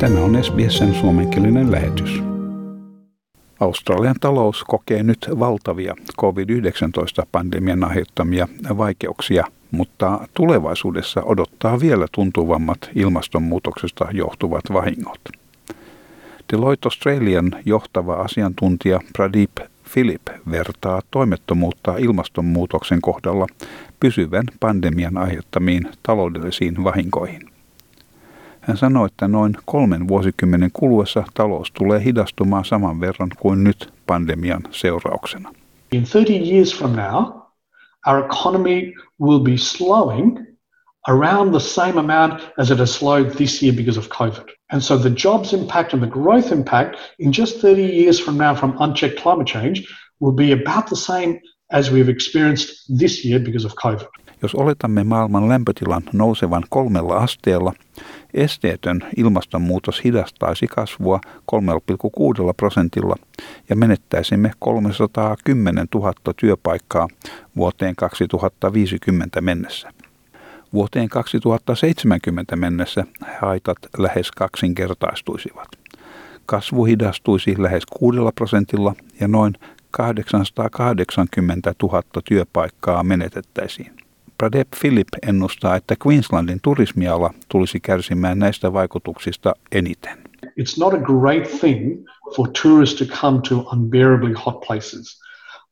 Tämä on SBSn suomenkielinen lähetys. Australian talous kokee nyt valtavia COVID-19-pandemian aiheuttamia vaikeuksia, mutta tulevaisuudessa odottaa vielä tuntuvammat ilmastonmuutoksesta johtuvat vahingot. Deloitte Australian johtava asiantuntija Pradeep Philip vertaa toimettomuutta ilmastonmuutoksen kohdalla pysyvän pandemian aiheuttamiin taloudellisiin vahinkoihin. Hän sanoi, että noin kolmen vuosikymmenen kuluessa talous tulee hidastumaan saman verran kuin nyt pandemian seurauksena. In 30 years from now, our economy will be slowing around the same amount as it has slowed this year because of COVID. And so the jobs impact and the growth impact in just 30 years from now from unchecked climate change will be about the same as we've experienced this year because of COVID. Jos oletamme maailman lämpötilan nousevan kolmella asteella, esteetön ilmastonmuutos hidastaisi kasvua 3,6 prosentilla ja menettäisimme 310 000 työpaikkaa vuoteen 2050 mennessä. Vuoteen 2070 mennessä haitat lähes kaksinkertaistuisivat. Kasvu hidastuisi lähes 6 prosentilla ja noin 880 000 työpaikkaa menetettäisiin. Pradep Philip ennustaa, että Queenslandin turismiala tulisi kärsimään näistä vaikutuksista eniten. It's not a great thing for tourists to come to unbearably hot places.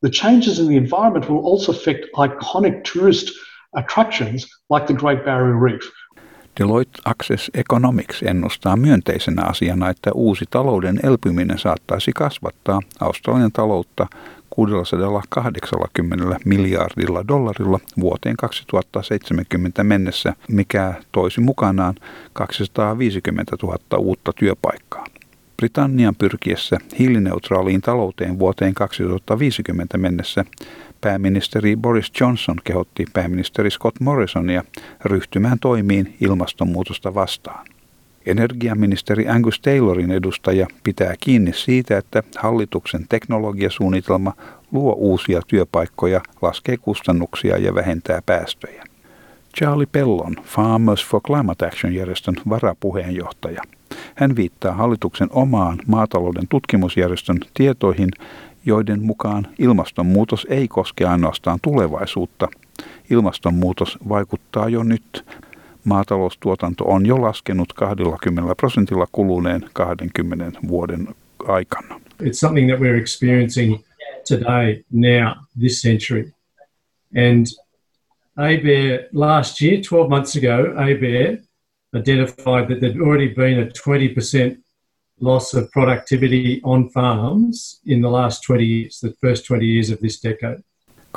The changes in the environment will also affect iconic tourist attractions like the Great Barrier Reef. Deloitte Access Economics ennustaa myönteisenä asiana, että uusi talouden elpyminen saattaisi kasvattaa Australian taloutta 680 miljardilla dollarilla vuoteen 2070 mennessä, mikä toisi mukanaan 250 000 uutta työpaikkaa. Britannian pyrkiessä hiilineutraaliin talouteen vuoteen 2050 mennessä pääministeri Boris Johnson kehotti pääministeri Scott Morrisonia ryhtymään toimiin ilmastonmuutosta vastaan. Energiaministeri Angus Taylorin edustaja pitää kiinni siitä, että hallituksen teknologiasuunnitelma luo uusia työpaikkoja, laskee kustannuksia ja vähentää päästöjä. Charlie Pellon, Farmers for Climate Action-järjestön varapuheenjohtaja. Hän viittaa hallituksen omaan maatalouden tutkimusjärjestön tietoihin, joiden mukaan ilmastonmuutos ei koske ainoastaan tulevaisuutta. Ilmastonmuutos vaikuttaa jo nyt. Maataloustuotanto on jo laskenut 20 prosentilla kuluneen 20 vuoden aikana. It's something that we're experiencing today, now, this century. And ABARE last year, 12 months ago, ABARE identified that there'd already been a 20% loss of productivity on farms in the last 20 years, the first 20 years of this decade.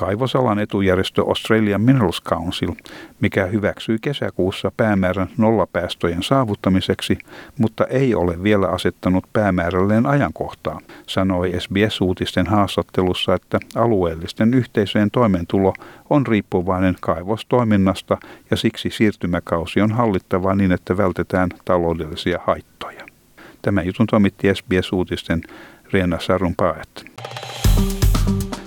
Kaivosalan etujärjestö Australian Minerals Council, mikä hyväksyi kesäkuussa päämäärän nollapäästöjen saavuttamiseksi, mutta ei ole vielä asettanut päämäärälleen ajankohtaa, sanoi SBS-uutisten haastattelussa, että alueellisten yhteisöjen toimeentulo on riippuvainen kaivostoiminnasta ja siksi siirtymäkausi on hallittava niin, että vältetään taloudellisia haittoja. Tämä jutun toimitti SBS-uutisten Reena Sarunpaet.